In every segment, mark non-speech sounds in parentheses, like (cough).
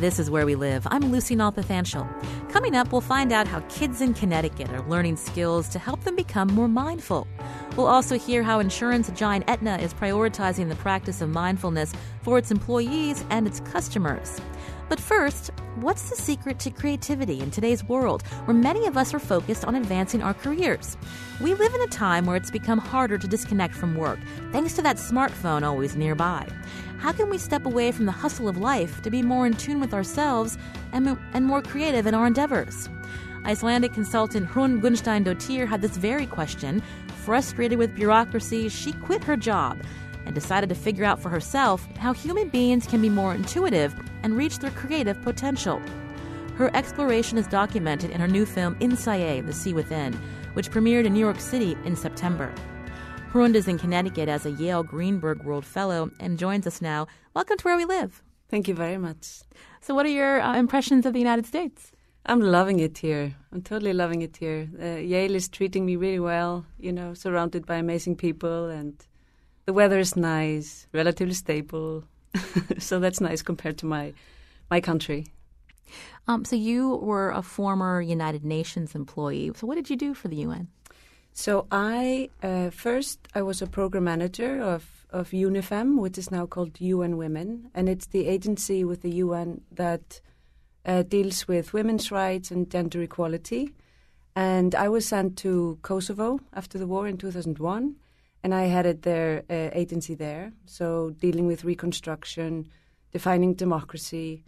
This is Where We Live. I'm Lucy Nalpathanchil. Coming up, we'll find out how kids in Connecticut are learning skills to help them become more mindful. We'll also hear how insurance giant Aetna is prioritizing the practice of mindfulness for its employees and its customers. But first, what's the secret to creativity in today's world where many of us are focused on advancing our careers? We live in a time where it's become harder to disconnect from work, thanks to that smartphone always nearby. How can we step away from the hustle of life to be more in tune with ourselves and, and more creative in our endeavors? Icelandic consultant Hrund Gunnsteinsdóttir had this very question. Frustrated with bureaucracy, she quit her job and decided to figure out for herself how human beings can be more intuitive and reach their creative potential. Her exploration is documented in her new film Innsæi, The Sea Within, which premiered in New York City in September. Hrund is in Connecticut as a Yale Greenberg World Fellow and joins us now. Welcome to Where We Live. Thank you very much. So, what are your uh, impressions of the United States? I'm loving it here. I'm totally loving it here. Uh, Yale is treating me really well, you know, surrounded by amazing people, and the weather is nice, relatively stable. (laughs) so that's nice compared to my my country. Um, so you were a former United Nations employee. So what did you do for the UN? So I uh, first I was a program manager of of UNIFEM, which is now called UN Women, and it's the agency with the UN that uh, deals with women's rights and gender equality. And I was sent to Kosovo after the war in 2001, and I headed their uh, agency there. So dealing with reconstruction, defining democracy,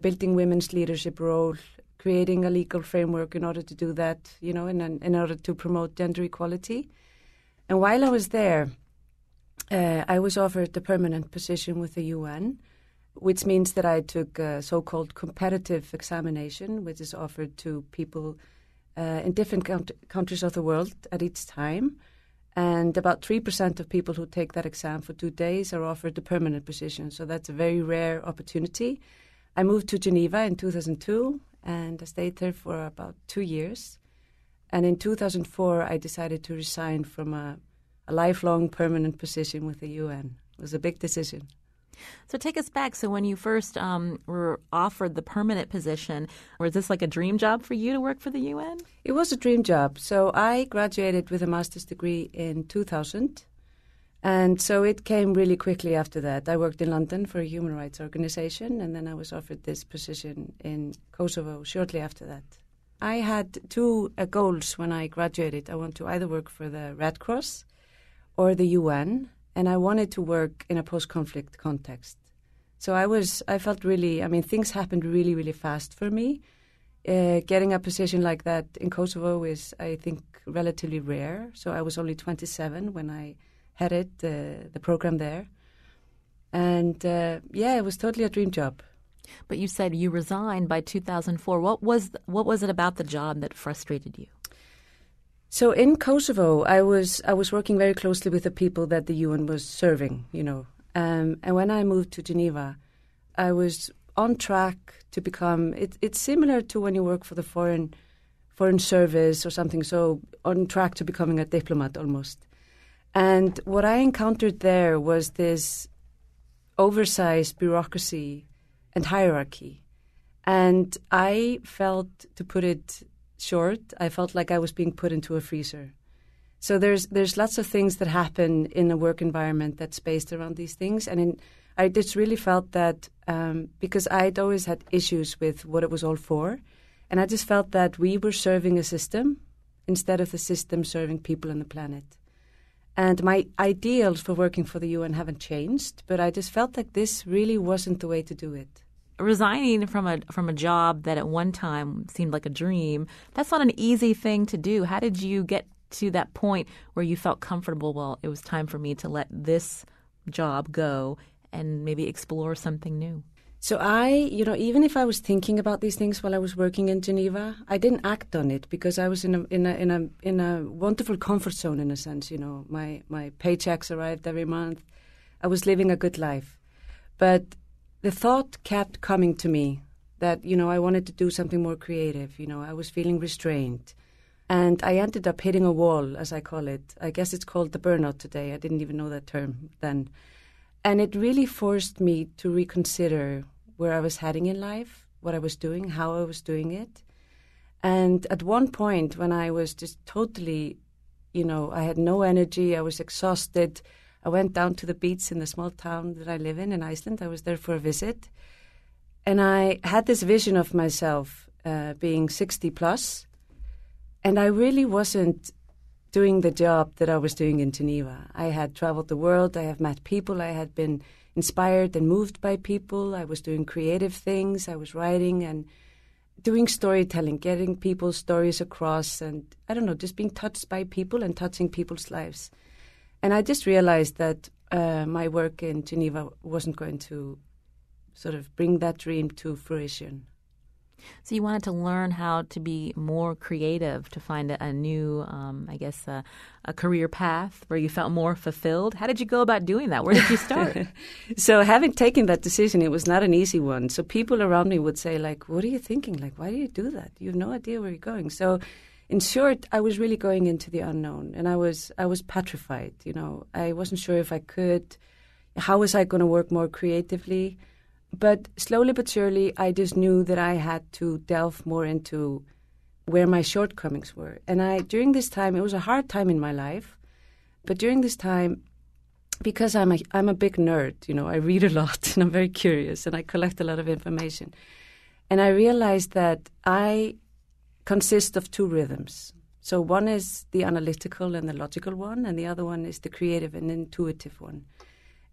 building women's leadership role, creating a legal framework in order to do that, you know, in, in order to promote gender equality. And while I was there, uh, I was offered a permanent position with the UN, which means that I took a so called competitive examination, which is offered to people uh, in different count- countries of the world at each time. And about 3% of people who take that exam for two days are offered the permanent position. So that's a very rare opportunity. I moved to Geneva in 2002 and I stayed there for about two years. And in 2004, I decided to resign from a, a lifelong permanent position with the UN. It was a big decision. So take us back. So when you first um, were offered the permanent position, was this like a dream job for you to work for the UN? It was a dream job. So I graduated with a master's degree in 2000. And so it came really quickly after that. I worked in London for a human rights organization, and then I was offered this position in Kosovo shortly after that. I had two uh, goals when I graduated. I want to either work for the Red Cross or the UN, and I wanted to work in a post-conflict context. So I was, I felt really, I mean, things happened really, really fast for me. Uh, getting a position like that in Kosovo is, I think, relatively rare. So I was only 27 when I headed the, the program there. And uh, yeah, it was totally a dream job. But you said you resigned by 2004. What was what was it about the job that frustrated you? So in Kosovo, I was I was working very closely with the people that the UN was serving, you know. Um, and when I moved to Geneva, I was on track to become. It, it's similar to when you work for the foreign foreign service or something. So on track to becoming a diplomat almost. And what I encountered there was this oversized bureaucracy and hierarchy. And I felt, to put it short, I felt like I was being put into a freezer. So there's there's lots of things that happen in a work environment that's based around these things, and in, I just really felt that um, because I'd always had issues with what it was all for, and I just felt that we were serving a system instead of the system serving people on the planet. And my ideals for working for the UN haven't changed, but I just felt like this really wasn't the way to do it. Resigning from a from a job that at one time seemed like a dream, that's not an easy thing to do. How did you get to that point where you felt comfortable, well, it was time for me to let this job go and maybe explore something new? So I, you know, even if I was thinking about these things while I was working in Geneva, I didn't act on it because I was in a in a in a in a wonderful comfort zone in a sense. You know, my my paychecks arrived every month. I was living a good life, but the thought kept coming to me that you know I wanted to do something more creative. You know, I was feeling restrained, and I ended up hitting a wall, as I call it. I guess it's called the burnout today. I didn't even know that term then. And it really forced me to reconsider where I was heading in life, what I was doing, how I was doing it. And at one point, when I was just totally, you know, I had no energy, I was exhausted. I went down to the beach in the small town that I live in in Iceland. I was there for a visit. And I had this vision of myself uh, being 60 plus, and I really wasn't doing the job that I was doing in Geneva. I had traveled the world, I have met people, I had been inspired and moved by people, I was doing creative things, I was writing and doing storytelling, getting people's stories across, and I don't know, just being touched by people and touching people's lives. And I just realized that uh, my work in Geneva wasn't going to sort of bring that dream to fruition. So you wanted to learn how to be more creative, to find a, a new, um, I guess, uh, a career path where you felt more fulfilled. How did you go about doing that? Where did you start? (laughs) so having taken that decision, it was not an easy one. So people around me would say, like, "What are you thinking? Like, why do you do that? You have no idea where you're going." So. In short, I was really going into the unknown, and I was I was petrified. You know, I wasn't sure if I could. How was I going to work more creatively? But slowly but surely, I just knew that I had to delve more into where my shortcomings were. And I, during this time, it was a hard time in my life. But during this time, because I'm a, I'm a big nerd, you know, I read a lot (laughs) and I'm very curious and I collect a lot of information. And I realized that I consist of two rhythms. So one is the analytical and the logical one, and the other one is the creative and intuitive one.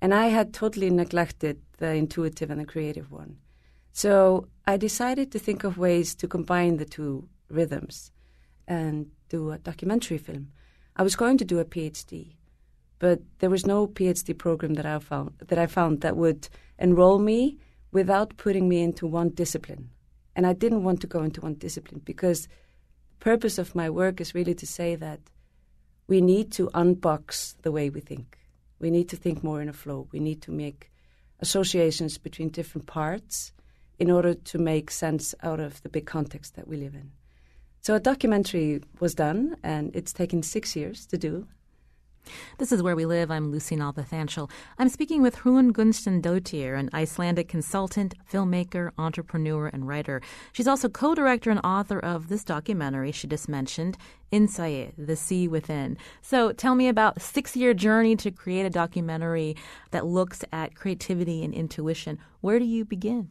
And I had totally neglected the intuitive and the creative one. So I decided to think of ways to combine the two rhythms and do a documentary film. I was going to do a PhD, but there was no PhD program that I found that I found that would enroll me without putting me into one discipline. And I didn't want to go into one discipline because the purpose of my work is really to say that we need to unbox the way we think. We need to think more in a flow. We need to make associations between different parts in order to make sense out of the big context that we live in. So a documentary was done, and it's taken six years to do. This is Where We Live. I'm Lucy Nalpathanchil. I'm speaking with Hrund Gunnsteinsdóttir, an Icelandic consultant, filmmaker, entrepreneur, and writer. She's also co-director and author of this documentary she just mentioned, Innsæið, The Sea Within. So tell me about six-year journey to create a documentary that looks at creativity and intuition. Where do you begin?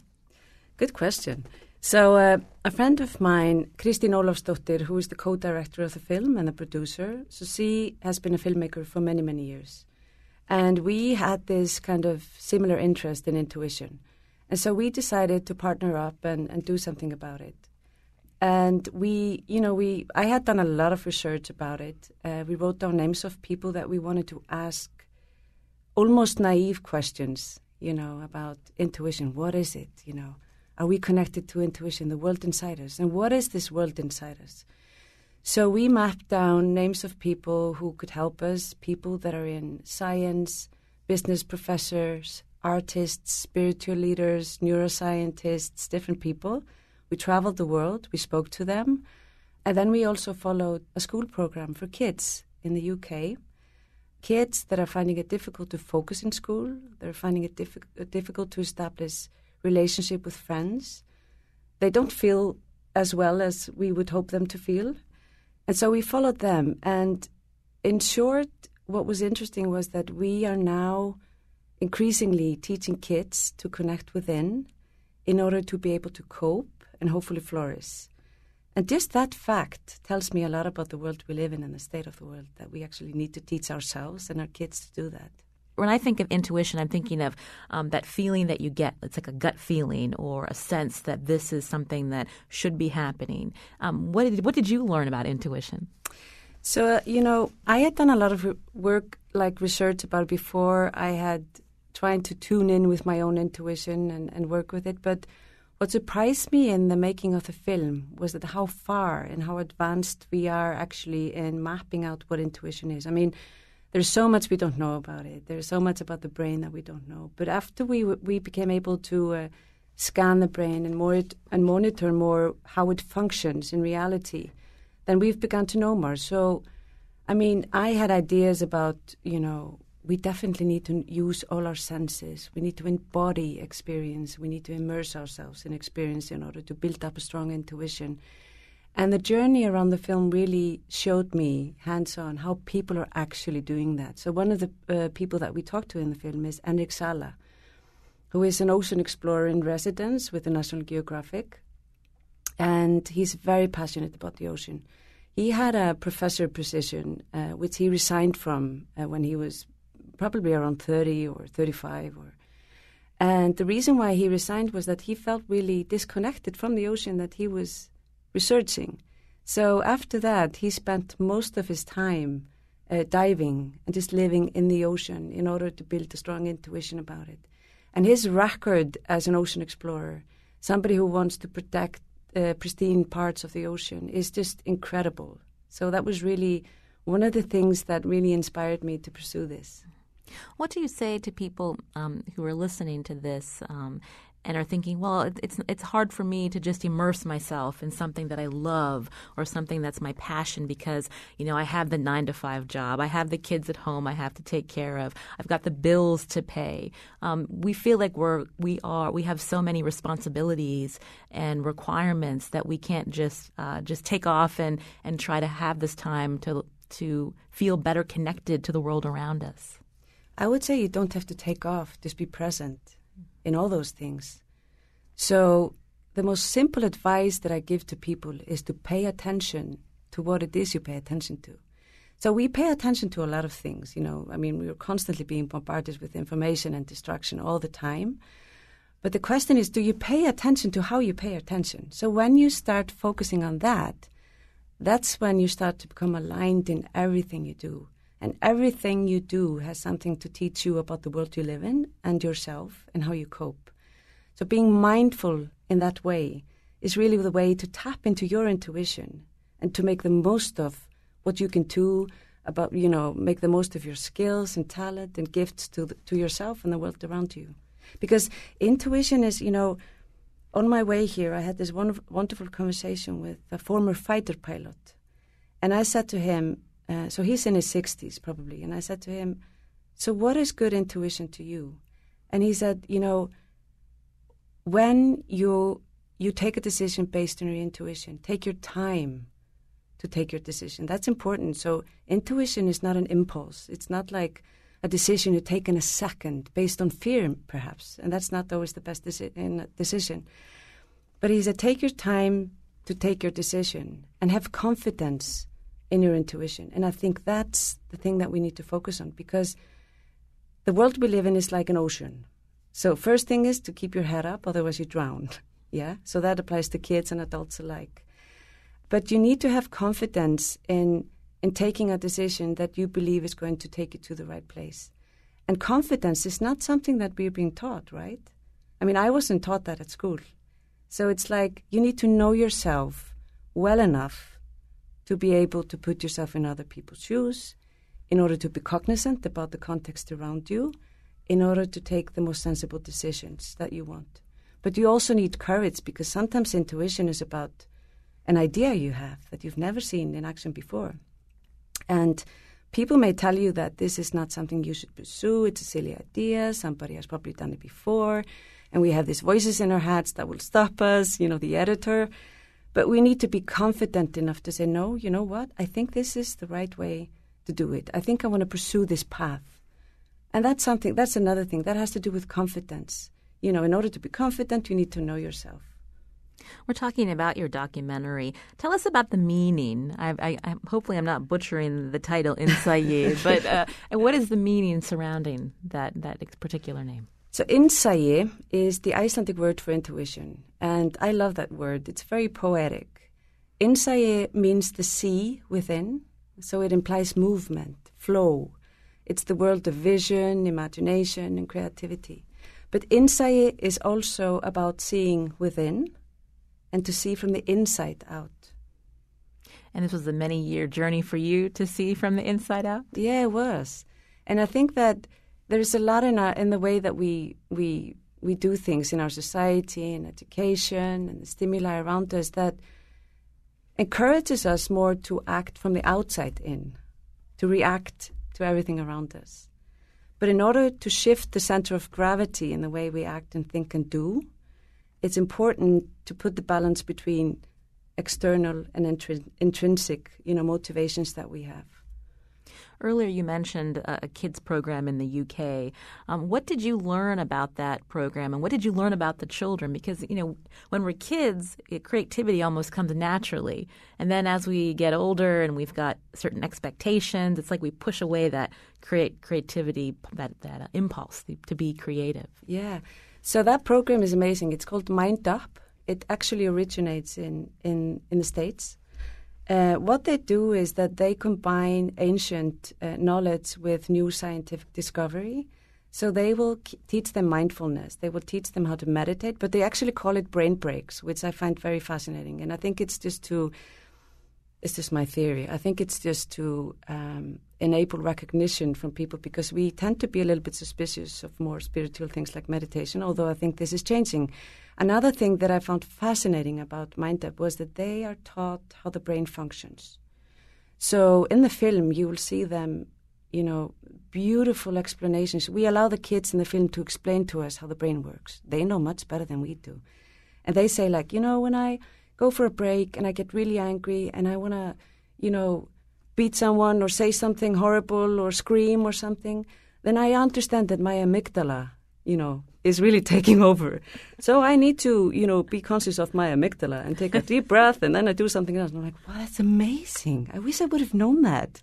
Good question. So, uh, a friend of mine, Kristín Ólafsdóttir, who is the co-director of the film and the producer, so she has been a filmmaker for many, many years. And we had this kind of similar interest in intuition. And so we decided to partner up and, and do something about it. And we, you know, we I had done a lot of research about it. Uh, we wrote down names of people that we wanted to ask almost naive questions, you know, about intuition. What is it, you know? Are we connected to intuition, the world inside us? And what is this world inside us? So we mapped down names of people who could help us, people that are in science, business professors, artists, spiritual leaders, neuroscientists, different people. We traveled the world, we spoke to them, and then we also followed a school program for kids in the UK. Kids that are finding it difficult to focus in school, they're finding it diffi- difficult to establish relationship with friends. They don't feel as well as we would hope them to feel. And so we followed them. And in short, what was interesting was that we are now increasingly teaching kids to connect within in order to be able to cope and hopefully flourish. And just that fact tells me a lot about the world we live in and the state of the world that we actually need to teach ourselves and our kids to do that when I think of intuition, I'm thinking of um, that feeling that you get. It's like a gut feeling or a sense that this is something that should be happening. Um, what did what did you learn about intuition? So uh, you know, I had done a lot of work, like research about before I had trying to tune in with my own intuition and, and work with it. But what surprised me in the making of the film was that how far and how advanced we are actually in mapping out what intuition is. I mean, there's so much we don't know about it. There's so much about the brain that we don't know. But after we we became able to uh, scan the brain and more and monitor more how it functions in reality, then we've begun to know more. So, I mean, I had ideas about you know we definitely need to use all our senses. We need to embody experience. We need to immerse ourselves in experience in order to build up a strong intuition. And the journey around the film really showed me hands on how people are actually doing that. So, one of the uh, people that we talked to in the film is Enric Sala, who is an ocean explorer in residence with the National Geographic. And he's very passionate about the ocean. He had a professor position, uh, which he resigned from uh, when he was probably around 30 or 35 or and the reason why he resigned was that he felt really disconnected from the ocean that he was researching. So after that, he spent most of his time uh, diving and just living in the ocean in order to build a strong intuition about it. And his record as an ocean explorer, somebody who wants to protect uh, pristine parts of the ocean, is just incredible. So that was really one of the things that really inspired me to pursue this. What do you say to people um, who are listening to this um, and are thinking, well, it's it's hard for me to just immerse myself in something that I love or something that's my passion because you know I have the nine to five job, I have the kids at home I have to take care of, I've got the bills to pay. Um, we feel like we're we are we have so many responsibilities and requirements that we can't just uh, just take off and and try to have this time to to feel better connected to the world around us. I would say you don't have to take off, just be present in all those things. So, the most simple advice that I give to people is to pay attention to what it is you pay attention to. So, we pay attention to a lot of things, you know. I mean, we're constantly being bombarded with information and distraction all the time. But the question is, do you pay attention to how you pay attention? So, when you start focusing on that, that's when you start to become aligned in everything you do. And everything you do has something to teach you about the world you live in and yourself and how you cope. So being mindful in that way is really the way to tap into your intuition and to make the most of what you can do about, you know, make the most of your skills and talent and gifts to, the, to yourself and the world around you. Because intuition is, you know, on my way here, I had this wonderful, wonderful conversation with a former fighter pilot. And I said to him, uh, so he's in his 60s probably. And I said to him, So what is good intuition to you? And he said, You know, when you you take a decision based on your intuition, take your time to take your decision. That's important. So intuition is not an impulse. It's not like a decision you take in a second based on fear, perhaps. And that's not always the best deci- decision. But he said, take your time to take your decision and have confidence in your intuition. And I think that's the thing that we need to focus on because the world we live in is like an ocean. So first thing is to keep your head up, otherwise you drown. (laughs) yeah, so that applies to kids and adults alike. But you need to have confidence in in taking a decision that you believe is going to take you to the right place. And confidence is not something that we're being taught, right? I mean, I wasn't taught that at school. So it's like you need to know yourself well enough to be able to put yourself in other people's shoes, in order to be cognizant about the context around you, in order to take the most sensible decisions that you want. But you also need courage because sometimes intuition is about an idea you have that you've never seen in action before. And people may tell you that this is not something you should pursue, it's a silly idea, somebody has probably done it before, and we have these voices in our heads that will stop us, you know, the editor. But we need to be confident enough to say, no, you know what? I think this is the right way to do it. I think I want to pursue this path. And that's something, that's another thing. That has to do with confidence. You know, in order to be confident, you need to know yourself. We're talking about your documentary. Tell us about the meaning. I, I, I hopefully, I'm not butchering the title in Innsæi, but uh, (laughs) what is the meaning surrounding that that particular name? So innsæi is the Icelandic word for intuition, and I love that word. It's very poetic. Innsæi means the sea within, so it implies movement, flow. It's the world of vision, imagination, and creativity. But insight is also about seeing within and to see from the inside out. And this was a many year journey for you to see from the inside out? Yeah, it was. And I think that there's a lot in, our, in the way that we, we, we do things in our society and education and the stimuli around us that encourages us more to act from the outside in, to react to everything around us. But in order to shift the center of gravity in the way we act and think and do, it's important to put the balance between external and intri- intrinsic, you know, motivations that we have. Earlier, you mentioned a, kids program in the UK. Um, what did you learn about that program, and what did you learn about the children? Because you know, when we're kids, it, creativity almost comes naturally, and then as we get older and we've got certain expectations, it's like we push away that create creativity, that that impulse to be creative. Yeah. So that program is amazing. It's called Mind Up. It actually originates in in in the states. Uh, what they do is that they combine ancient uh, knowledge with new scientific discovery. So they will teach them mindfulness. They will teach them how to meditate, but they actually call it brain breaks, which I find very fascinating. And I think it's just to, it's just my theory. I think it's just to um, enable recognition from people because we tend to be a little bit suspicious of more spiritual things like meditation, although I think this is changing. Another thing that I found fascinating about MindUp was that they are taught how the brain functions. So in the film, you will see them, you know, beautiful explanations. We allow the kids in the film to explain to us how the brain works. They know much better than we do. And they say, like, you know, when I go for a break and I get really angry and I want to, you know, beat someone or say something horrible or scream or something, then I understand that my amygdala, you know, is really (laughs) taking over. So I need to, you know, be conscious of my amygdala and take a (laughs) deep breath and then I do something else. And I'm like, wow, that's amazing. I wish I would have known that.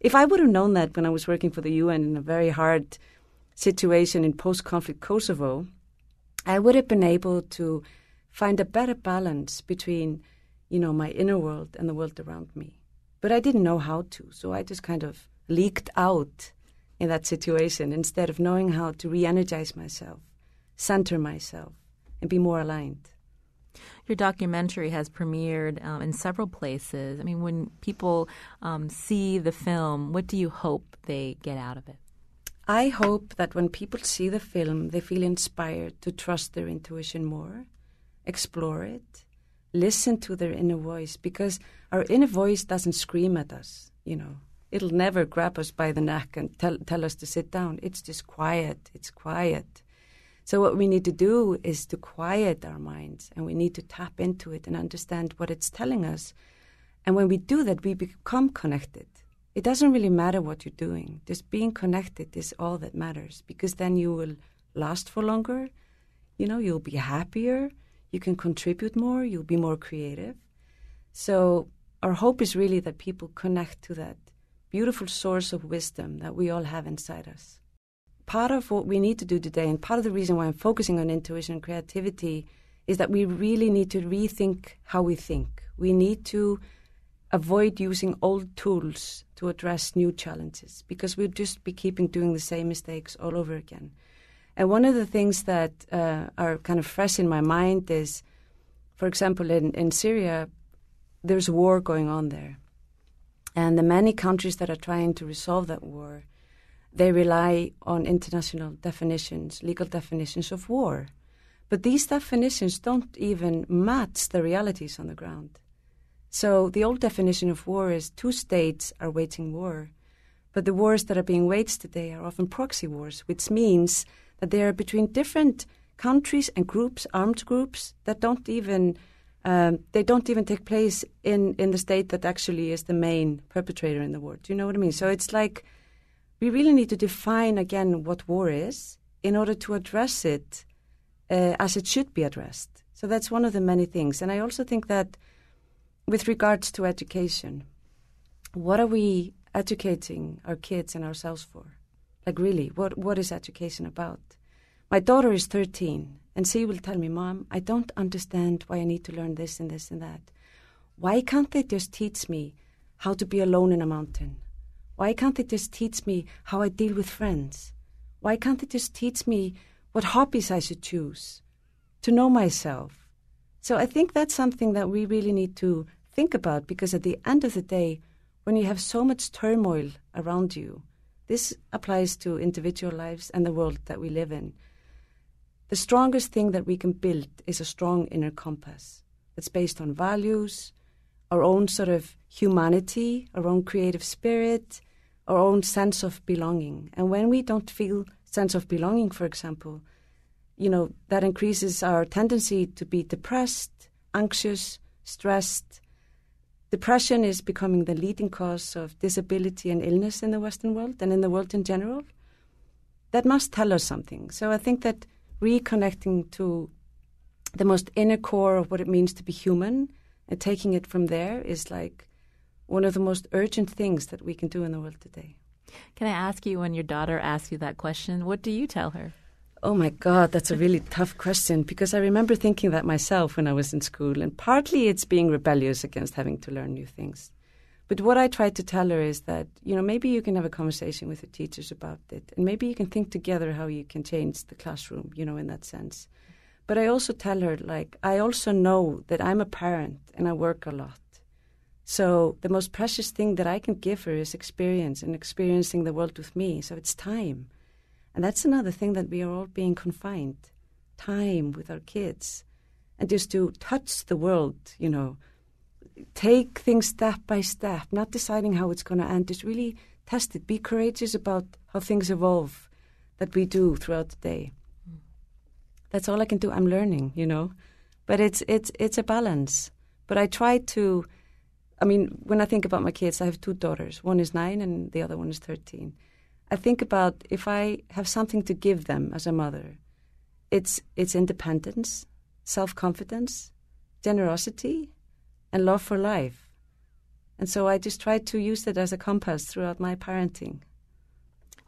If I would have known that when I was working for the UN in a very hard situation in post conflict Kosovo, I would have been able to find a better balance between, you know, my inner world and the world around me. But I didn't know how to, so I just kind of leaked out in that situation instead of knowing how to re energize myself center myself, and be more aligned. Your documentary has premiered um, in several places. I mean, when people um, see the film, what do you hope they get out of it? I hope that when people see the film, they feel inspired to trust their intuition more, explore it, listen to their inner voice, because our inner voice doesn't scream at us, you know. It'll never grab us by the neck and tell, tell us to sit down. It's just quiet. It's quiet. So, what we need to do is to quiet our minds and we need to tap into it and understand what it's telling us. And when we do that, we become connected. It doesn't really matter what you're doing, just being connected is all that matters because then you will last for longer. You know, you'll be happier, you can contribute more, you'll be more creative. So, our hope is really that people connect to that beautiful source of wisdom that we all have inside us part of what we need to do today, and part of the reason why I'm focusing on intuition and creativity, is that we really need to rethink how we think. We need to avoid using old tools to address new challenges because we'll just be keeping doing the same mistakes all over again. And one of the things that uh, are kind of fresh in my mind is, for example, in, in Syria, there's war going on there. And the many countries that are trying to resolve that war they rely on international definitions, legal definitions of war. But these definitions don't even match the realities on the ground. So the old definition of war is two states are waging war. But the wars that are being waged today are often proxy wars, which means that they are between different countries and groups, armed groups, that don't even um, they don't even take place in, in the state that actually is the main perpetrator in the war. Do you know what I mean? So it's like we really need to define again what war is in order to address it uh, as it should be addressed. So that's one of the many things. And I also think that with regards to education, what are we educating our kids and ourselves for? Like, really, what, what is education about? My daughter is 13, and she will tell me, Mom, I don't understand why I need to learn this and this and that. Why can't they just teach me how to be alone in a mountain? Why can't they just teach me how I deal with friends? Why can't they just teach me what hobbies I should choose to know myself? So I think that's something that we really need to think about because at the end of the day, when you have so much turmoil around you, this applies to individual lives and the world that we live in. The strongest thing that we can build is a strong inner compass that's based on values, our own sort of humanity, our own creative spirit, our own sense of belonging. And when we don't feel sense of belonging, for example, you know, that increases our tendency to be depressed, anxious, stressed. Depression is becoming the leading cause of disability and illness in the Western world and in the world in general. That must tell us something. So I think that reconnecting to the most inner core of what it means to be human and taking it from there is like one of the most urgent things that we can do in the world today. Can I ask you when your daughter asks you that question, what do you tell her? Oh my God, that's a really (laughs) tough question because I remember thinking that myself when I was in school, and partly it's being rebellious against having to learn new things. But what I try to tell her is that, you know, maybe you can have a conversation with the teachers about it, and maybe you can think together how you can change the classroom, you know, in that sense. But I also tell her, like, I also know that I'm a parent and I work a lot. So the most precious thing that I can give her is experience and experiencing the world with me. So it's time. And that's another thing that we are all being confined time with our kids. And just to touch the world, you know, take things step by step, not deciding how it's going to end, just really test it. Be courageous about how things evolve that we do throughout the day. That's all I can do. I'm learning, you know, but it's it's it's a balance. But I try to. I mean, when I think about my kids, I have two daughters. One is nine, and the other one is thirteen. I think about if I have something to give them as a mother, it's it's independence, self confidence, generosity, and love for life. And so I just try to use it as a compass throughout my parenting.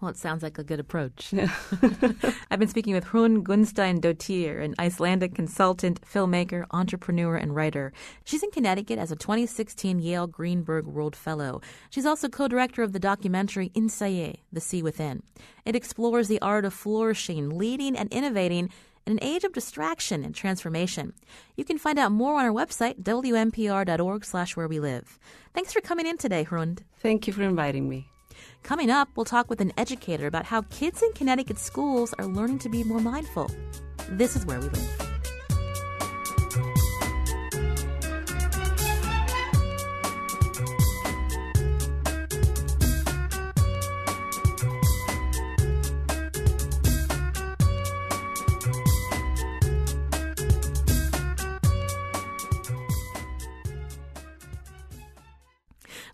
Well, it sounds like a good approach. Yeah. (laughs) I've been speaking with Hrun Gunstein Dottir, an Icelandic consultant, filmmaker, entrepreneur, and writer. She's in Connecticut as a 2016 Yale Greenberg World Fellow. She's also co director of the documentary Innsæi, The Sea Within. It explores the art of flourishing, leading, and innovating in an age of distraction and transformation. You can find out more on our website, wnpr.org slash where we live. Thanks for coming in today, Hrund. Thank you for inviting me. Coming up, we'll talk with an educator about how kids in Connecticut schools are learning to be more mindful. This is where we live.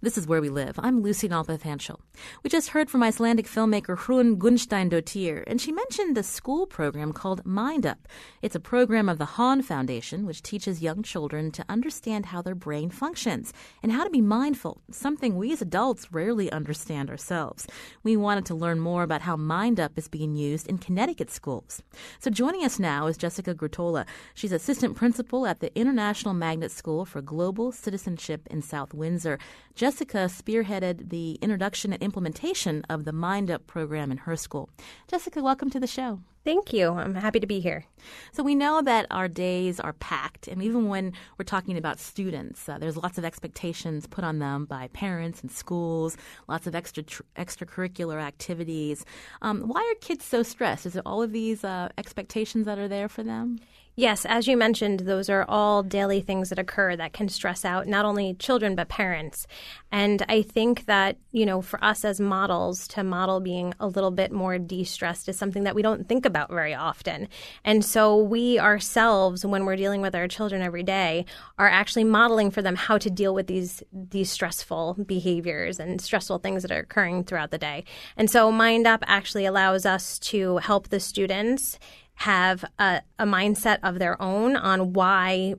This is Where We Live. I'm Lucy Nalpathanchil. We just heard from Icelandic filmmaker Hrund Gunnsteinsdóttir, and she mentioned a school program called Mind Up. It's a program of the Hawn Foundation, which teaches young children to understand how their brain functions and how to be mindful, something we as adults rarely understand ourselves. We wanted to learn more about how Mind Up is being used in Connecticut schools. So joining us now is Jessica Grutola. She's assistant principal at the International Magnet School for Global Citizenship in South Windsor. Jessica spearheaded the introduction and implementation of the Mind Up program in her school. Jessica, welcome to the show. Thank you. I'm happy to be here. So, we know that our days are packed, and even when we're talking about students, uh, there's lots of expectations put on them by parents and schools, lots of extra tr- extracurricular activities. Um, why are kids so stressed? Is it all of these uh, expectations that are there for them? Yes, as you mentioned, those are all daily things that occur that can stress out not only children but parents. And I think that, you know, for us as models to model being a little bit more de-stressed is something that we don't think about very often. And so we ourselves when we're dealing with our children every day are actually modeling for them how to deal with these these stressful behaviors and stressful things that are occurring throughout the day. And so Mind Up actually allows us to help the students have a, a mindset of their own on why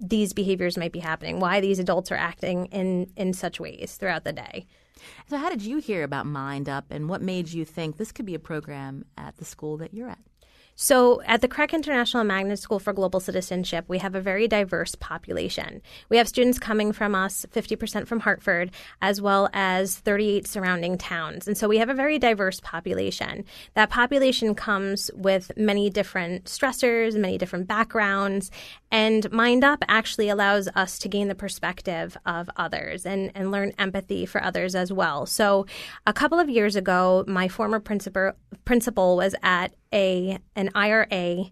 these behaviors might be happening, why these adults are acting in, in such ways throughout the day. So, how did you hear about Mind Up and what made you think this could be a program at the school that you're at? So, at the CREC International Magnet School for Global Citizenship, we have a very diverse population. We have students coming from us, 50% from Hartford, as well as 38 surrounding towns. And so we have a very diverse population. That population comes with many different stressors, many different backgrounds, and Mind Up actually allows us to gain the perspective of others and, and learn empathy for others as well. So, a couple of years ago, my former principal, principal was at a an IRA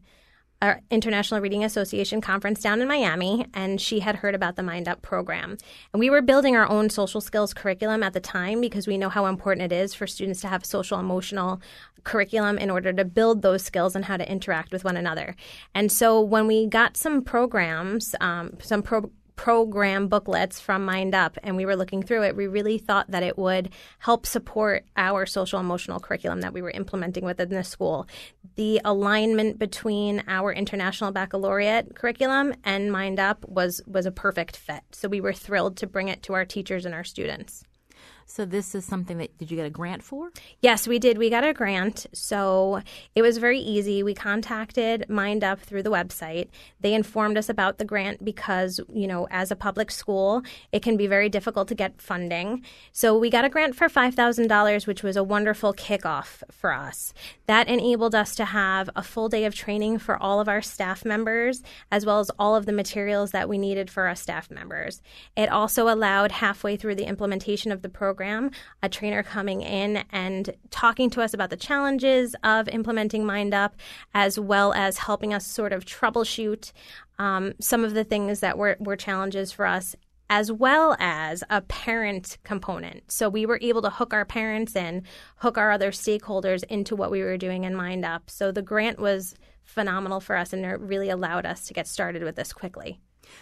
International Reading Association conference down in Miami, and she had heard about the Mind Up program. And we were building our own social skills curriculum at the time because we know how important it is for students to have social emotional curriculum in order to build those skills and how to interact with one another. And so when we got some programs, um, some pro- program booklets from Mind Up and we were looking through it, we really thought that it would help support our social emotional curriculum that we were implementing within the school. The alignment between our international baccalaureate curriculum and Mind Up was was a perfect fit. So we were thrilled to bring it to our teachers and our students. So this is something that did you get a grant for? Yes, we did. We got a grant. So it was very easy. We contacted Mind Up through the website. They informed us about the grant because, you know, as a public school, it can be very difficult to get funding. So we got a grant for $5,000, which was a wonderful kickoff for us. That enabled us to have a full day of training for all of our staff members, as well as all of the materials that we needed for our staff members. It also allowed halfway through the implementation of the program program, a trainer coming in and talking to us about the challenges of implementing Mind Up, as well as helping us sort of troubleshoot um, some of the things that were, were challenges for us as well as a parent component. So we were able to hook our parents in, hook our other stakeholders into what we were doing in Mind Up. So the grant was phenomenal for us and it really allowed us to get started with this quickly.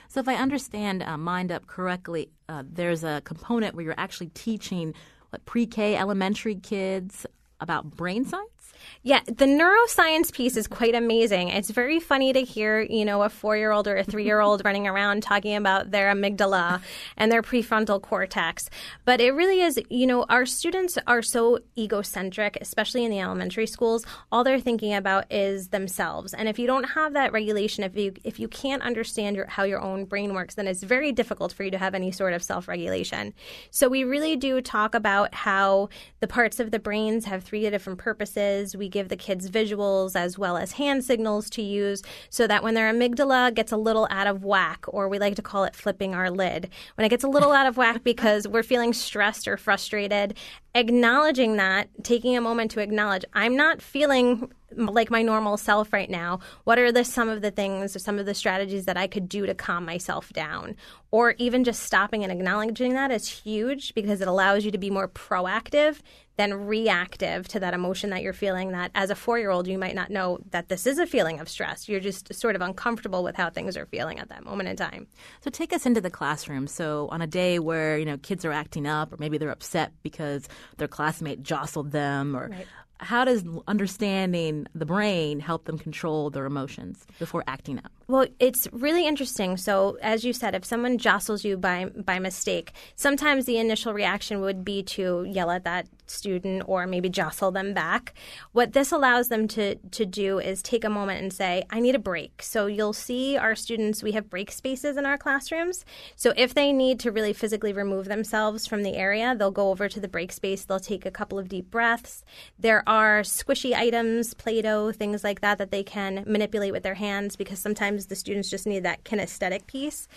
So, if I understand uh, Mind Up correctly, uh, there's a component where you're actually teaching what pre-K elementary kids about brain science. Yeah, the neuroscience piece is quite amazing. It's very funny to hear, you know, a four year old or a three year old (laughs) running around talking about their amygdala and their prefrontal cortex. But it really is, you know, our students are so egocentric, especially in the elementary schools. All they're thinking about is themselves. And if you don't have that regulation, if you if you can't understand your, how your own brain works, then it's very difficult for you to have any sort of self regulation. So we really do talk about how the parts of the brains have three different purposes. We give the kids visuals as well as hand signals to use so that when their amygdala gets a little out of whack, or we like to call it flipping our lid, when it gets a little out of whack (laughs) because we're feeling stressed or frustrated, acknowledging that, taking a moment to acknowledge, I'm not feeling like my normal self right now. What are the some of the things some of the strategies that i could do to calm myself down? Or even just stopping and acknowledging that is huge because it allows you to be more proactive than reactive to that emotion that you're feeling that as a four year old you might not know that this is a feeling of stress. You're just sort of uncomfortable with how things are feeling at that moment in time. So take us into the classroom. So on a day where you know kids are acting up or maybe they're upset because their classmate jostled them or right how does understanding the brain help them control their emotions before acting out? Well, it's really interesting. So, as you said, if someone jostles you by by mistake, sometimes the initial reaction would be to yell at that student or maybe jostle them back. What this allows them to to do is take a moment and say, "I need a break." So, you'll see our students we have break spaces in our classrooms. So, if they need to really physically remove themselves from the area, they'll go over to the break space, they'll take a couple of deep breaths. There are squishy items, Play-Doh, things like that that they can manipulate with their hands because sometimes the students just need that kinesthetic piece.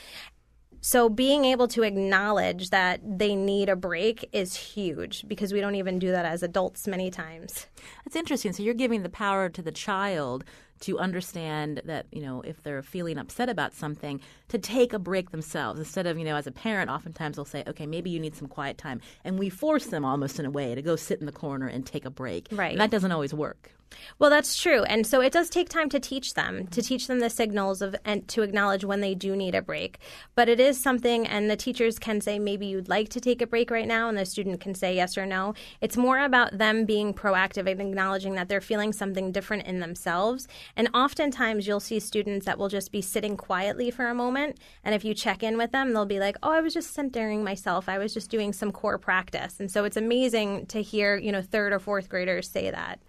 So being able to acknowledge that they need a break is huge because we don't even do that as adults many times. That's interesting. So you're giving the power to the child to understand that, you know, if they're feeling upset about something, to take a break themselves. Instead of, you know, as a parent, oftentimes they'll say, okay, maybe you need some quiet time. And we force them almost in a way to go sit in the corner and take a break. Right. And that doesn't always work. Well, that's true. And so it does take time to teach them, to teach them the signals of and to acknowledge when they do need a break. But it is something and the teachers can say maybe you'd like to take a break right now and the student can say yes or no. It's more about them being proactive and acknowledging that they're feeling something different in themselves. And oftentimes you'll see students that will just be sitting quietly for a moment and if you check in with them, they'll be like, "Oh, I was just centering myself. I was just doing some core practice." And so it's amazing to hear, you know, third or fourth graders say that.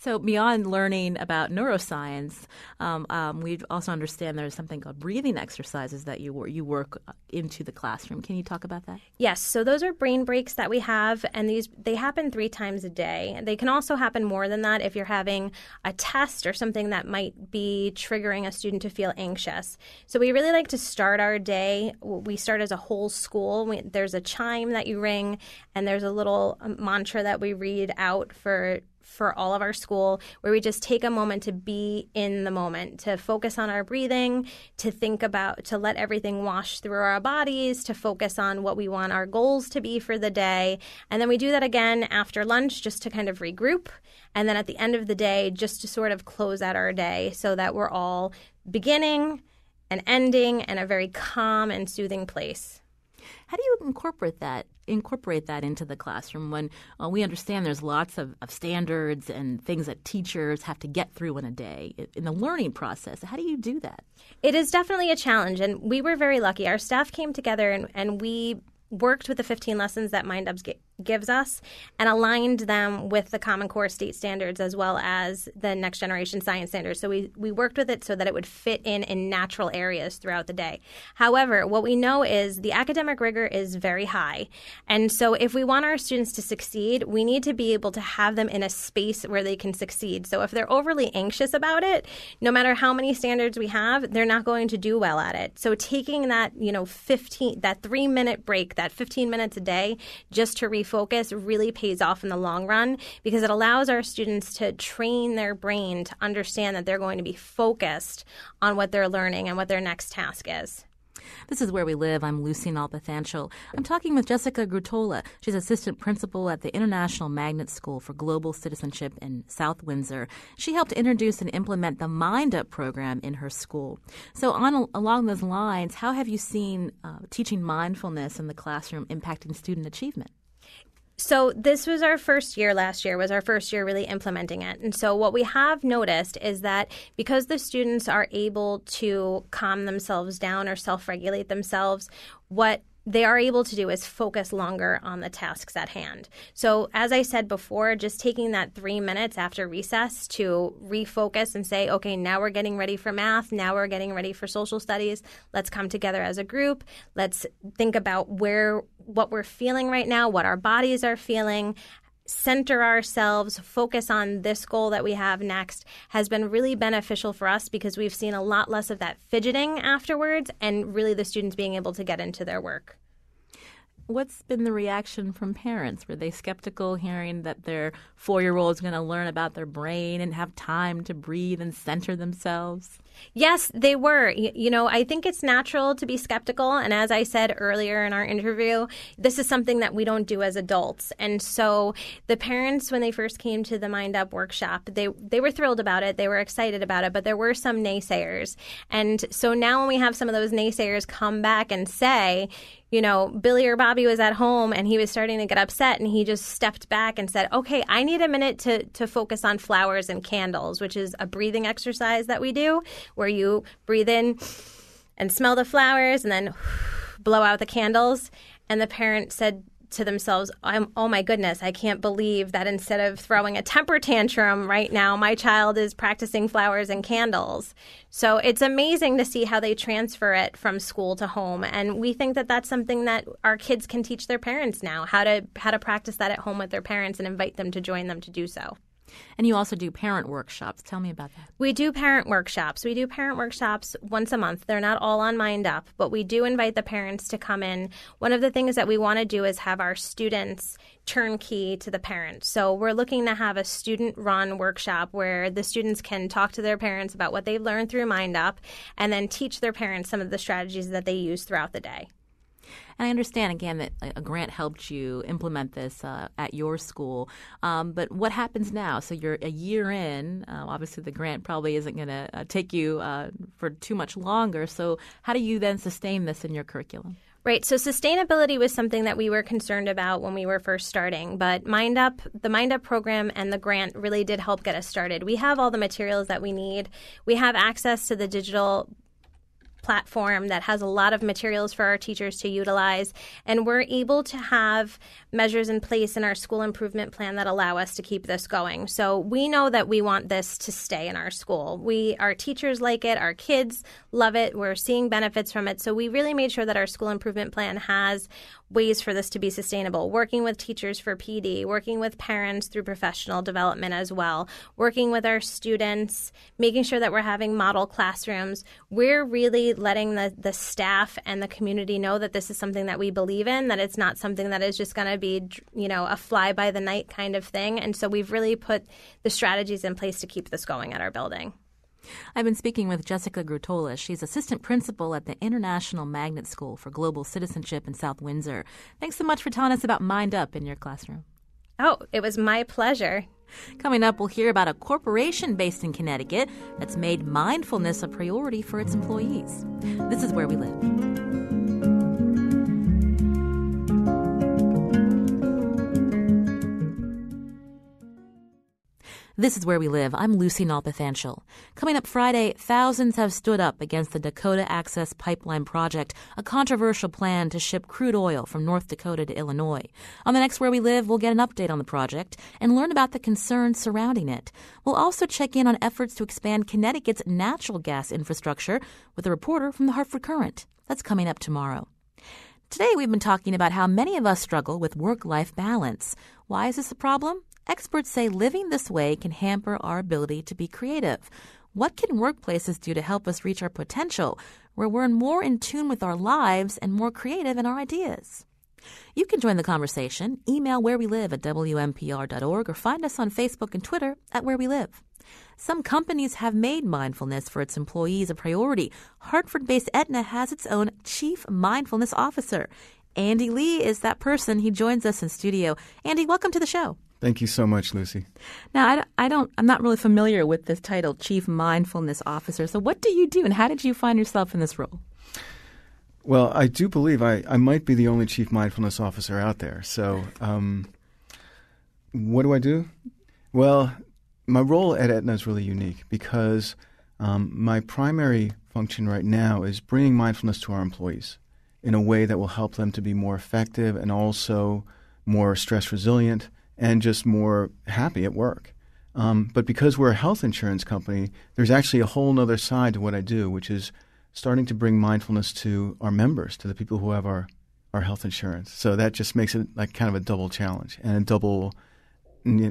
So beyond learning about neuroscience, um, um, we also understand there's something called breathing exercises that you you work uh, into the classroom. Can you talk about that? Yes. So those are brain breaks that we have, and these they happen three times a day. They can also happen more than that if you're having a test or something that might be triggering a student to feel anxious. So we really like to start our day. We start as a whole school. We, there's a chime that you ring, and there's a little um, mantra that we read out for for all of our school where we just take a moment to be in the moment, to focus on our breathing, to think about, to let everything wash through our bodies, to focus on what we want our goals to be for the day. And then we do that again after lunch just to kind of regroup. And then at the end of the day, just to sort of close out our day so that we're all beginning and ending in a very calm and soothing place. How do you incorporate that incorporate that into the classroom when uh, we understand there's lots of, of, standards and things that teachers have to get through in a day in the learning process? How do you do that? It is definitely a challenge, and we were very lucky. Our staff came together and, and we worked with the 15 lessons that MindUp gives us and aligned them with the Common Core state standards as well as the next generation science standards. So we, we worked with it so that it would fit in in natural areas throughout the day. However, what we know is the academic rigor is very high. And so if we want our students to succeed, we need to be able to have them in a space where they can succeed. So if they're overly anxious about it, no matter how many standards we have, they're not going to do well at it. So taking that, you know, 15 that 3 minute break, that 15 minutes a day just to refocus focus really pays off in the long run because it allows our students to train their brain to understand that they're going to be focused on what they're learning and what their next task is. This is Where We Live. I'm Lucy Nalpathanchil. I'm talking with Jessica Grutola. She's assistant principal at the International Magnet School for Global Citizenship in South Windsor. She helped introduce and implement the Mind Up program in her school. So, on along those lines, how have you seen uh, teaching mindfulness in the classroom impacting student achievement? So this was our first year last year was our first year really implementing it. And so what we have noticed is that because the students are able to calm themselves down or self-regulate themselves, what they are able to do is focus longer on the tasks at hand. So, as I said before, just taking that three minutes after recess to refocus and say, okay, now we're getting ready for math, now we're getting ready for social studies. Let's come together as a group. Let's think about where what we're feeling right now, what our bodies are feeling, center ourselves, focus on this goal that we have next has been really beneficial for us because we've seen a lot less of that fidgeting afterwards and really the students being able to get into their work. What's been the reaction from parents? Were they skeptical hearing that their four year old is going to learn about their brain and have time to breathe and center themselves? Yes, they were. You know, I think it's natural to be skeptical. And as I said earlier in our interview, this is something that we don't do as adults. And so the parents, when they first came to the Mind Up workshop, they, they were thrilled about it. They were excited about it, but there were some naysayers. And so now when we have some of those naysayers come back and say, you know, Billy or Bobby was at home and he was starting to get upset and he just stepped back and said, okay, I need a minute to, to focus on flowers and candles, which is a breathing exercise that we do where you breathe in and smell the flowers and then (sighs) blow out the candles. And the parent said to themselves, oh my goodness, I can't believe that instead of throwing a temper tantrum right now, my child is practicing flowers and candles. So it's amazing to see how they transfer it from school to home. And we think that that's something that our kids can teach their parents now, how to, how to practice that at home with their parents and invite them to join them to do so. And you also do parent workshops. Tell me about that. We do parent workshops. We do parent workshops once a month. They're not all on Mind Up, but we do invite the parents to come in. One of the things that we want to do is have our students turnkey to the parents. So we're looking to have a student run workshop where the students can talk to their parents about what they've learned through Mind Up and then teach their parents some of the strategies that they use throughout the day. And I understand again that a grant helped you implement this uh, at your school. Um, but what happens now? So you're a year in. Uh, obviously, the grant probably isn't going to uh, take you uh, for too much longer. So how do you then sustain this in your curriculum? Right. So sustainability was something that we were concerned about when we were first starting, but Mind Up, the Mind Up program and the grant really did help get us started. We have all the materials that we need. We have access to the digital platform that has a lot of materials for our teachers to utilize. And we're able to have measures in place in our school improvement plan that allow us to keep this going. So we know that we want this to stay in our school. We our teachers like it, our kids love it. We're seeing benefits from it. So we really made sure that our school improvement plan has ways for this to be sustainable. Working with teachers for PD, working with parents through professional development as well, working with our students, making sure that we're having model classrooms. We're really letting the, the staff and the community know that this is something that we believe in, that it's not something that is just going to be, you know, a fly by the night kind of thing. And so we've really put the strategies in place to keep this going at our building. I've been speaking with Jessica Grutola. She's assistant principal at the International Magnet School for Global Citizenship in South Windsor. Thanks so much for telling us about Mind Up in your classroom. Oh, it was my pleasure. Coming up, we'll hear about a corporation based in Connecticut that's made mindfulness a priority for its employees. This is where we live. This is Where We Live. I'm Lucy Nalpathanchil. Coming up Friday, thousands have stood up against the Dakota Access Pipeline Project, a controversial plan to ship crude oil from North Dakota to Illinois. On the next Where We Live, we'll get an update on the project and learn about the concerns surrounding it. We'll also check in on efforts to expand Connecticut's natural gas infrastructure with a reporter from the Hartford Courant. That's coming up tomorrow. Today, we've been talking about how many of us struggle with work life balance. Why is this a problem? Experts say living this way can hamper our ability to be creative. What can workplaces do to help us reach our potential, where we're more in tune with our lives and more creative in our ideas? You can join the conversation. Email where we live at WNPR.org or find us on Facebook and Twitter at Where We Live. Some companies have made mindfulness for its employees a priority. Hartford based Aetna has its own Chief Mindfulness Officer. Andy Lee is that person. He joins us in studio. Andy, welcome to the show. Thank you so much, Lucy. Now, I, I don't, I'm not really familiar with this title, Chief Mindfulness Officer. So, what do you do, and how did you find yourself in this role? Well, I do believe I, I might be the only Chief Mindfulness Officer out there. So, um, what do I do? Well, my role at Aetna is really unique because um, my primary function right now is bringing mindfulness to our employees in a way that will help them to be more effective and also more stress resilient and just more happy at work. Um, but because we're a health insurance company, there's actually a whole other side to what I do, which is starting to bring mindfulness to our members, to the people who have our, our health insurance. So that just makes it like kind of a double challenge and a double,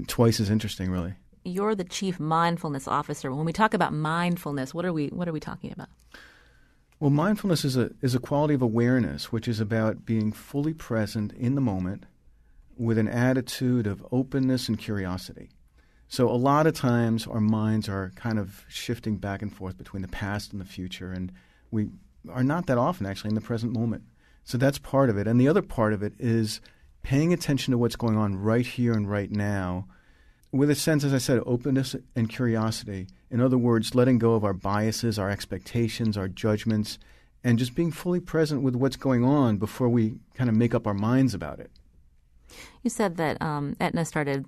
twice as interesting, really. You're the chief mindfulness officer. When we talk about mindfulness, what are we what are we talking about? Well, mindfulness is a is a quality of awareness, which is about being fully present in the moment with an attitude of openness and curiosity. So, a lot of times our minds are kind of shifting back and forth between the past and the future, and we are not that often actually in the present moment. So, that's part of it. And the other part of it is paying attention to what's going on right here and right now with a sense, as I said, openness and curiosity. In other words, letting go of our biases, our expectations, our judgments, and just being fully present with what's going on before we kind of make up our minds about it. You said that um, Aetna started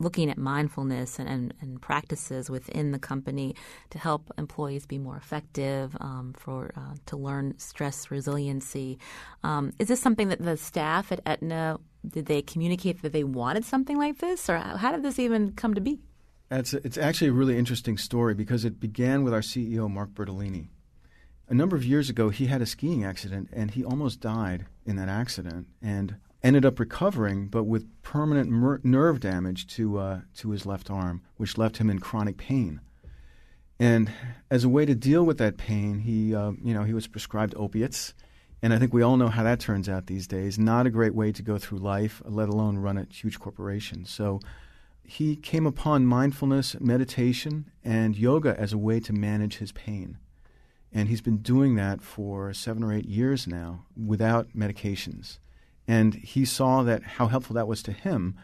looking at mindfulness and, and, and, practices within the company to help employees be more effective, um, for uh, to learn stress resiliency. Um, is this something that the staff at Aetna did they communicate that they wanted something like this, or how did this even come to be? It's, it's actually a really interesting story because it began with our CEO, Mark Bertolini. A number of years ago, he had a skiing accident and he almost died in that accident. And ended up recovering, but with permanent mer- nerve damage to uh, to his left arm, which left him in chronic pain. And as a way to deal with that pain, he uh, you know he was prescribed opiates, and I think we all know how that turns out these days. Not a great way to go through life, let alone run a huge corporation. So. He came upon mindfulness, meditation, and yoga as a way to manage his pain. And he's been doing that for seven or eight years now without medications and he saw that how helpful that was to him.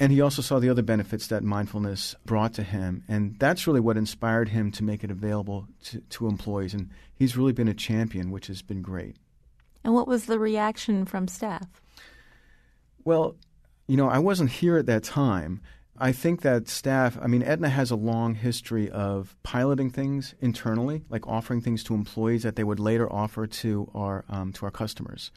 And he also saw the other benefits that mindfulness brought to him. And that's really what inspired him to make it available to, to employees. And he's really been a champion, which has been great. And what was the reaction from staff? Well, you know, I wasn't here at that time, I think that staff, I mean, Aetna has a long history of piloting things internally, like offering things to employees that they would later offer to our um, to our customers,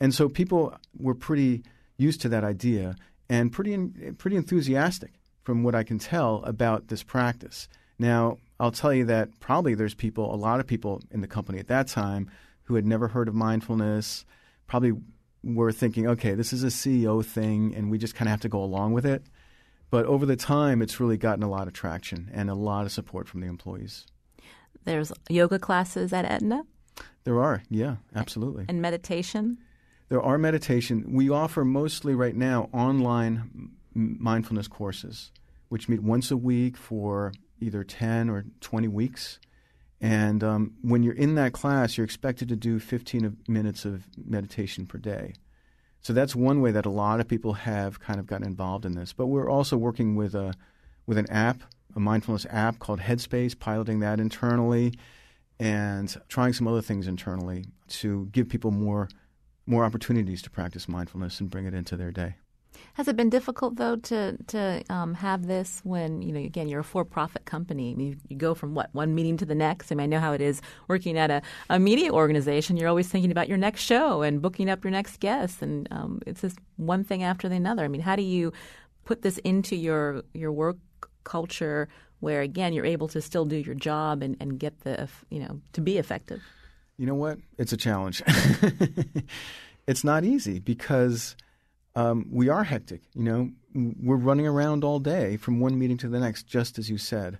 and so people were pretty used to that idea and pretty pretty enthusiastic, from what I can tell, about this practice. Now, I'll tell you that probably there's people, a lot of people in the company at that time, who had never heard of mindfulness, probably were thinking, okay, this is a CEO thing, and we just kind of have to go along with it. But over the time, it's really gotten a lot of traction and a lot of support from the employees. There's yoga classes at Aetna? There are, yeah, absolutely. And meditation? There are meditation. We offer mostly right now online mindfulness courses, which meet once a week for either 10 or 20 weeks. And um, when you're in that class, you're expected to do 15 minutes of meditation per day. So that's one way that a lot of people have kind of gotten involved in this. But we're also working with a with an app, a mindfulness app called Headspace, piloting that internally, and trying some other things internally to give people more more opportunities to practice mindfulness and bring it into their day. Has it been difficult though to to um, have this when you know again you're a for profit company? I mean, you, you, go from what one meeting to the next. I mean, I know how it is working at a, a media organization. You're always thinking about your next show and booking up your next guest, and um, it's just one thing after the another. I mean, how do you put this into your your work culture where again you're able to still do your job and, and get the you know to be effective? You know what? It's a challenge. (laughs) it's not easy because um, we are hectic. You know, we're running around all day from one meeting to the next, just as you said.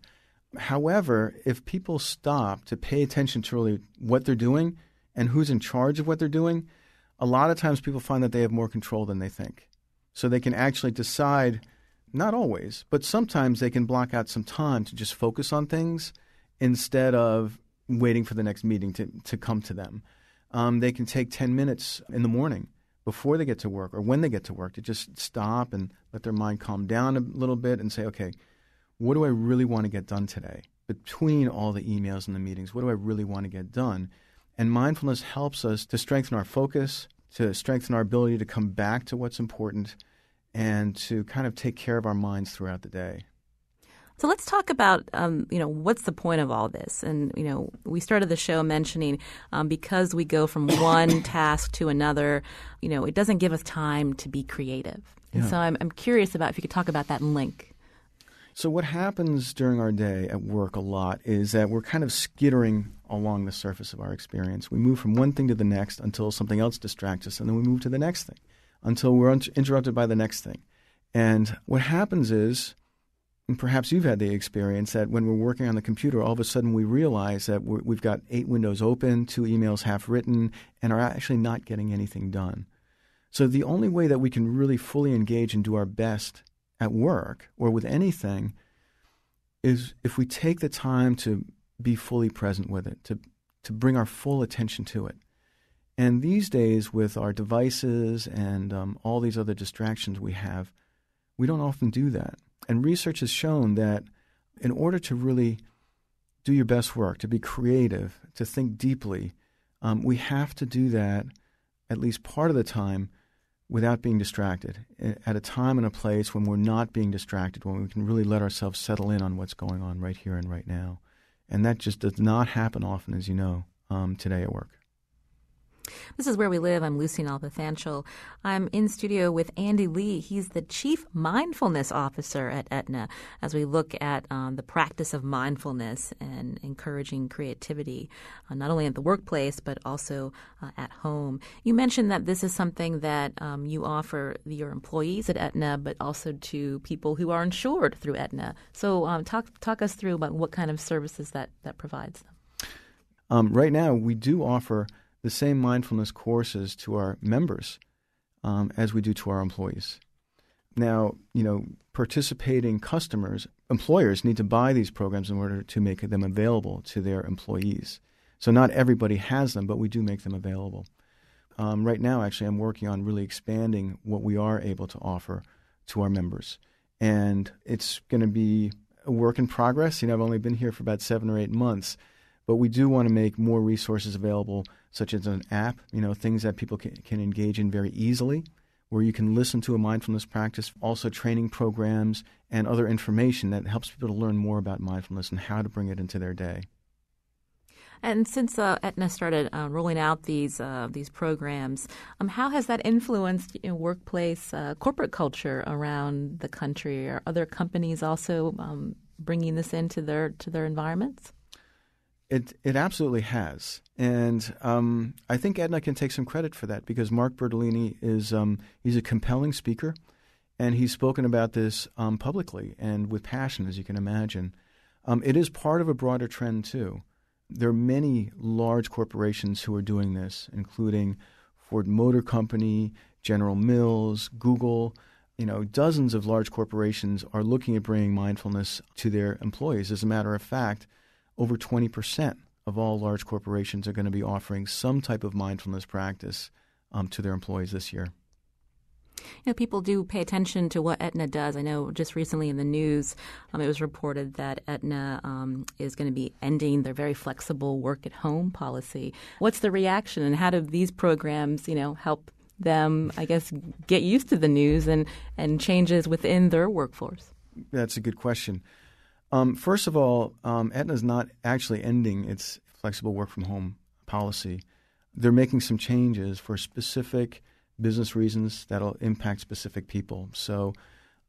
However, if people stop to pay attention to really what they're doing and who's in charge of what they're doing, a lot of times people find that they have more control than they think. So they can actually decide, not always, but sometimes they can block out some time to just focus on things instead of waiting for the next meeting to, to come to them. Um, they can take 10 minutes in the morning before they get to work or when they get to work to just stop and let their mind calm down a little bit and say, okay, what do I really want to get done today? Between all the emails and the meetings, what do I really want to get done? And mindfulness helps us to strengthen our focus, to strengthen our ability to come back to what's important, and to kind of take care of our minds throughout the day. So let's talk about, um, you know, what's the point of all this? And, you know, we started the show mentioning um, because we go from (coughs) one task to another, you know, it doesn't give us time to be creative. And yeah. so I'm, I'm curious about if you could talk about that link. So what happens during our day at work a lot is that we're kind of skittering along the surface of our experience. We move from one thing to the next until something else distracts us, and then we move to the next thing until we're interrupted by the next thing. And what happens is and perhaps you've had the experience that when we're working on the computer, all of a sudden we realize that we have got eight windows open, two emails half written, and are actually not getting anything done. So the only way that we can really fully engage and do our best at work or with anything is if we take the time to be fully present with it, to, to bring our full attention to it. And these days, with our devices and um, all these other distractions we have, we don't often do that. And research has shown that in order to really do your best work, to be creative, to think deeply, um, we have to do that at least part of the time without being distracted, at a time and a place when we're not being distracted, when we can really let ourselves settle in on what's going on right here and right now. And that just does not happen often, as you know, um, today at work. This is Where We Live. I'm Lucy Nalpathanchil. I'm in studio with Andy Lee. He's the Chief Mindfulness Officer at Aetna as we look at um, the practice of mindfulness and encouraging creativity, uh, not only at the workplace, but also uh, at home. You mentioned that this is something that um, you offer your employees at Aetna, but also to people who are insured through Aetna. So um, talk, talk us through about what kind of services that, that provides them. Um, right now, we do offer – the same mindfulness courses to our members um, as we do to our employees. Now, you know, participating customers, employers need to buy these programs in order to make them available to their employees. So not everybody has them, but we do make them available. Um, right now, actually, I'm working on really expanding what we are able to offer to our members. And it's going to be a work in progress. You know, I've only been here for about seven or eight months, but we do want to make more resources available such as an app, you know, things that people can, can engage in very easily where you can listen to a mindfulness practice, also training programs and other information that helps people to learn more about mindfulness and how to bring it into their day. And since uh, Aetna started uh, rolling out these uh, these programs, um, how has that influenced you know, workplace uh, corporate culture around the country? Are other companies also um, bringing this into their to their environments? It it absolutely has, and um, I think Aetna can take some credit for that because Mark Bertolini is um, he's a compelling speaker, and he's spoken about this um, publicly and with passion, as you can imagine. Um, it is part of a broader trend too. There are many large corporations who are doing this, including Ford Motor Company, General Mills, Google. You know, dozens of large corporations are looking at bringing mindfulness to their employees. As a matter of fact over 20% of all large corporations are going to be offering some type of mindfulness practice um, to their employees this year. You know, people do pay attention to what Aetna does. I know just recently in the news, um, it was reported that Aetna um, is going to be ending their very flexible work at home policy. What's the reaction, and how do these programs, you know, help them, I guess, get used to the news and, and changes within their workforce? That's a good question. Um, first of all, um, Aetna is not actually ending its flexible work from home policy. They're making some changes for specific business reasons that'll impact specific people. So,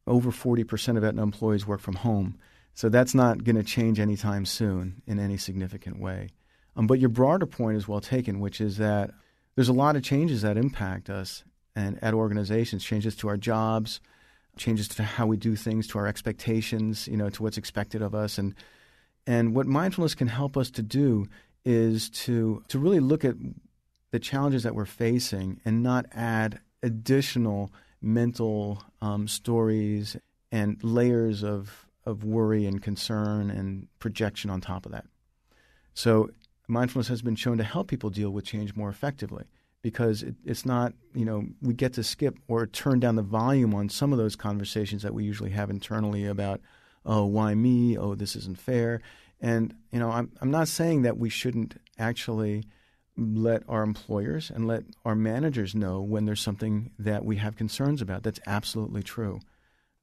over 40% of Aetna employees work from home. So, that's not going to change anytime soon in any significant way. Um, but your broader point is well taken, which is that there's a lot of changes that impact us and at organizations, changes to our jobs, changes to how we do things, to our expectations, you know, to what's expected of us. And and what mindfulness can help us to do is to to really look at the challenges that we're facing and not add additional mental um, stories and layers of of worry and concern and projection on top of that. So mindfulness has been shown to help people deal with change more effectively because it, it's not, you know, we get to skip or turn down the volume on some of those conversations that we usually have internally about, oh, why me? Oh, this isn't fair. And, you know, I'm, I'm not saying that we shouldn't actually let our employers and let our managers know when there's something that we have concerns about. That's absolutely true.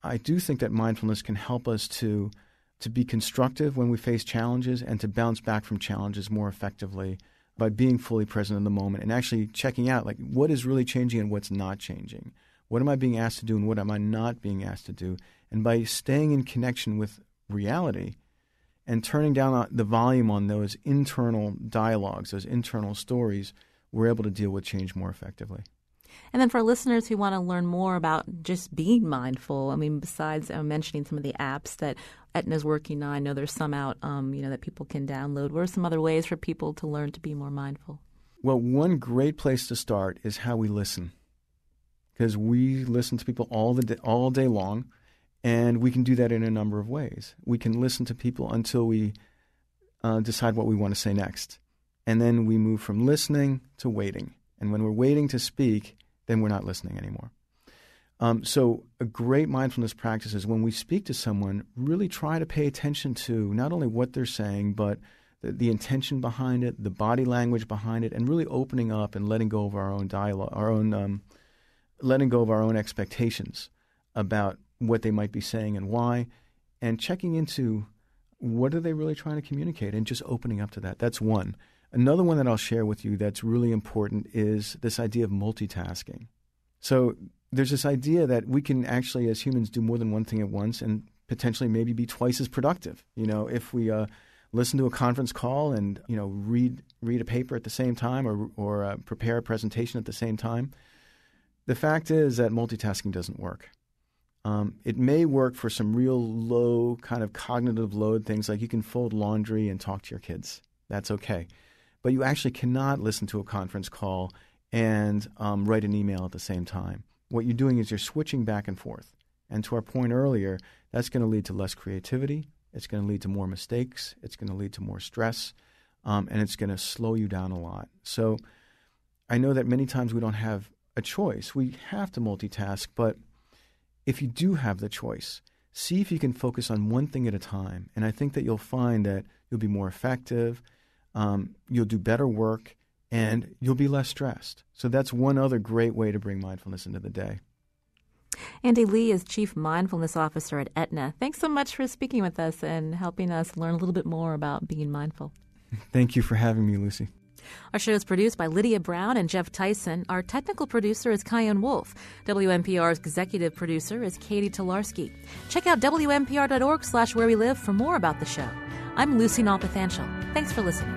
I do think that mindfulness can help us to to be constructive when we face challenges and to bounce back from challenges more effectively by being fully present in the moment and actually checking out like what is really changing and what's not changing. What am I being asked to do and what am I not being asked to do? And by staying in connection with reality and turning down the volume on those internal dialogues, those internal stories, we're able to deal with change more effectively. And then for listeners who want to learn more about just being mindful, I mean, besides uh, mentioning some of the apps that Aetna's working on, I know there's some out, um, you know, that people can download. What are some other ways for people to learn to be more mindful? Well, one great place to start is how we listen, because we listen to people all the day, all day long, and we can do that in a number of ways. We can listen to people until we uh, decide what we want to say next, and then we move from listening to waiting. And when we're waiting to speak, then we're not listening anymore. Um, so, a great mindfulness practice is when we speak to someone, really try to pay attention to not only what they're saying, but the, the, intention behind it, the body language behind it, and really opening up and letting go of our own dialogue, our own um, letting go of our own expectations about what they might be saying and why, and checking into what are they really trying to communicate, and just opening up to that. That's one. Another one that I'll share with you that's really important is this idea of multitasking. So there's this idea that we can actually, as humans, do more than one thing at once and potentially maybe be twice as productive. You know, if we uh, listen to a conference call and you know read read a paper at the same time or or uh, prepare a presentation at the same time. The fact is that multitasking doesn't work. Um, it may work for some real low kind of cognitive load things like you can fold laundry and talk to your kids. That's okay but you actually cannot listen to a conference call and um, write an email at the same time. What you're doing is you're switching back and forth. And to our point earlier, that's going to lead to less creativity. It's going to lead to more mistakes. It's going to lead to more stress. Um, and it's going to slow you down a lot. So I know that many times we don't have a choice. We have to multitask, but if you do have the choice, see if you can focus on one thing at a time. And I think that you'll find that you'll be more effective um, you'll do better work and you'll be less stressed. So that's one other great way to bring mindfulness into the day. Andy Lee is Chief Mindfulness Officer at Aetna. Thanks so much for speaking with us and helping us learn a little bit more about being mindful. (laughs) Thank you for having me, Lucy. Our show is produced by Lydia Brown and Jeff Tyson. Our technical producer is Kyone Wolf. WNPR's executive producer is Katie Tolarski. Check out WNPR.org slash where we live for more about the show. I'm Lucy Nalpathanchil. Thanks for listening.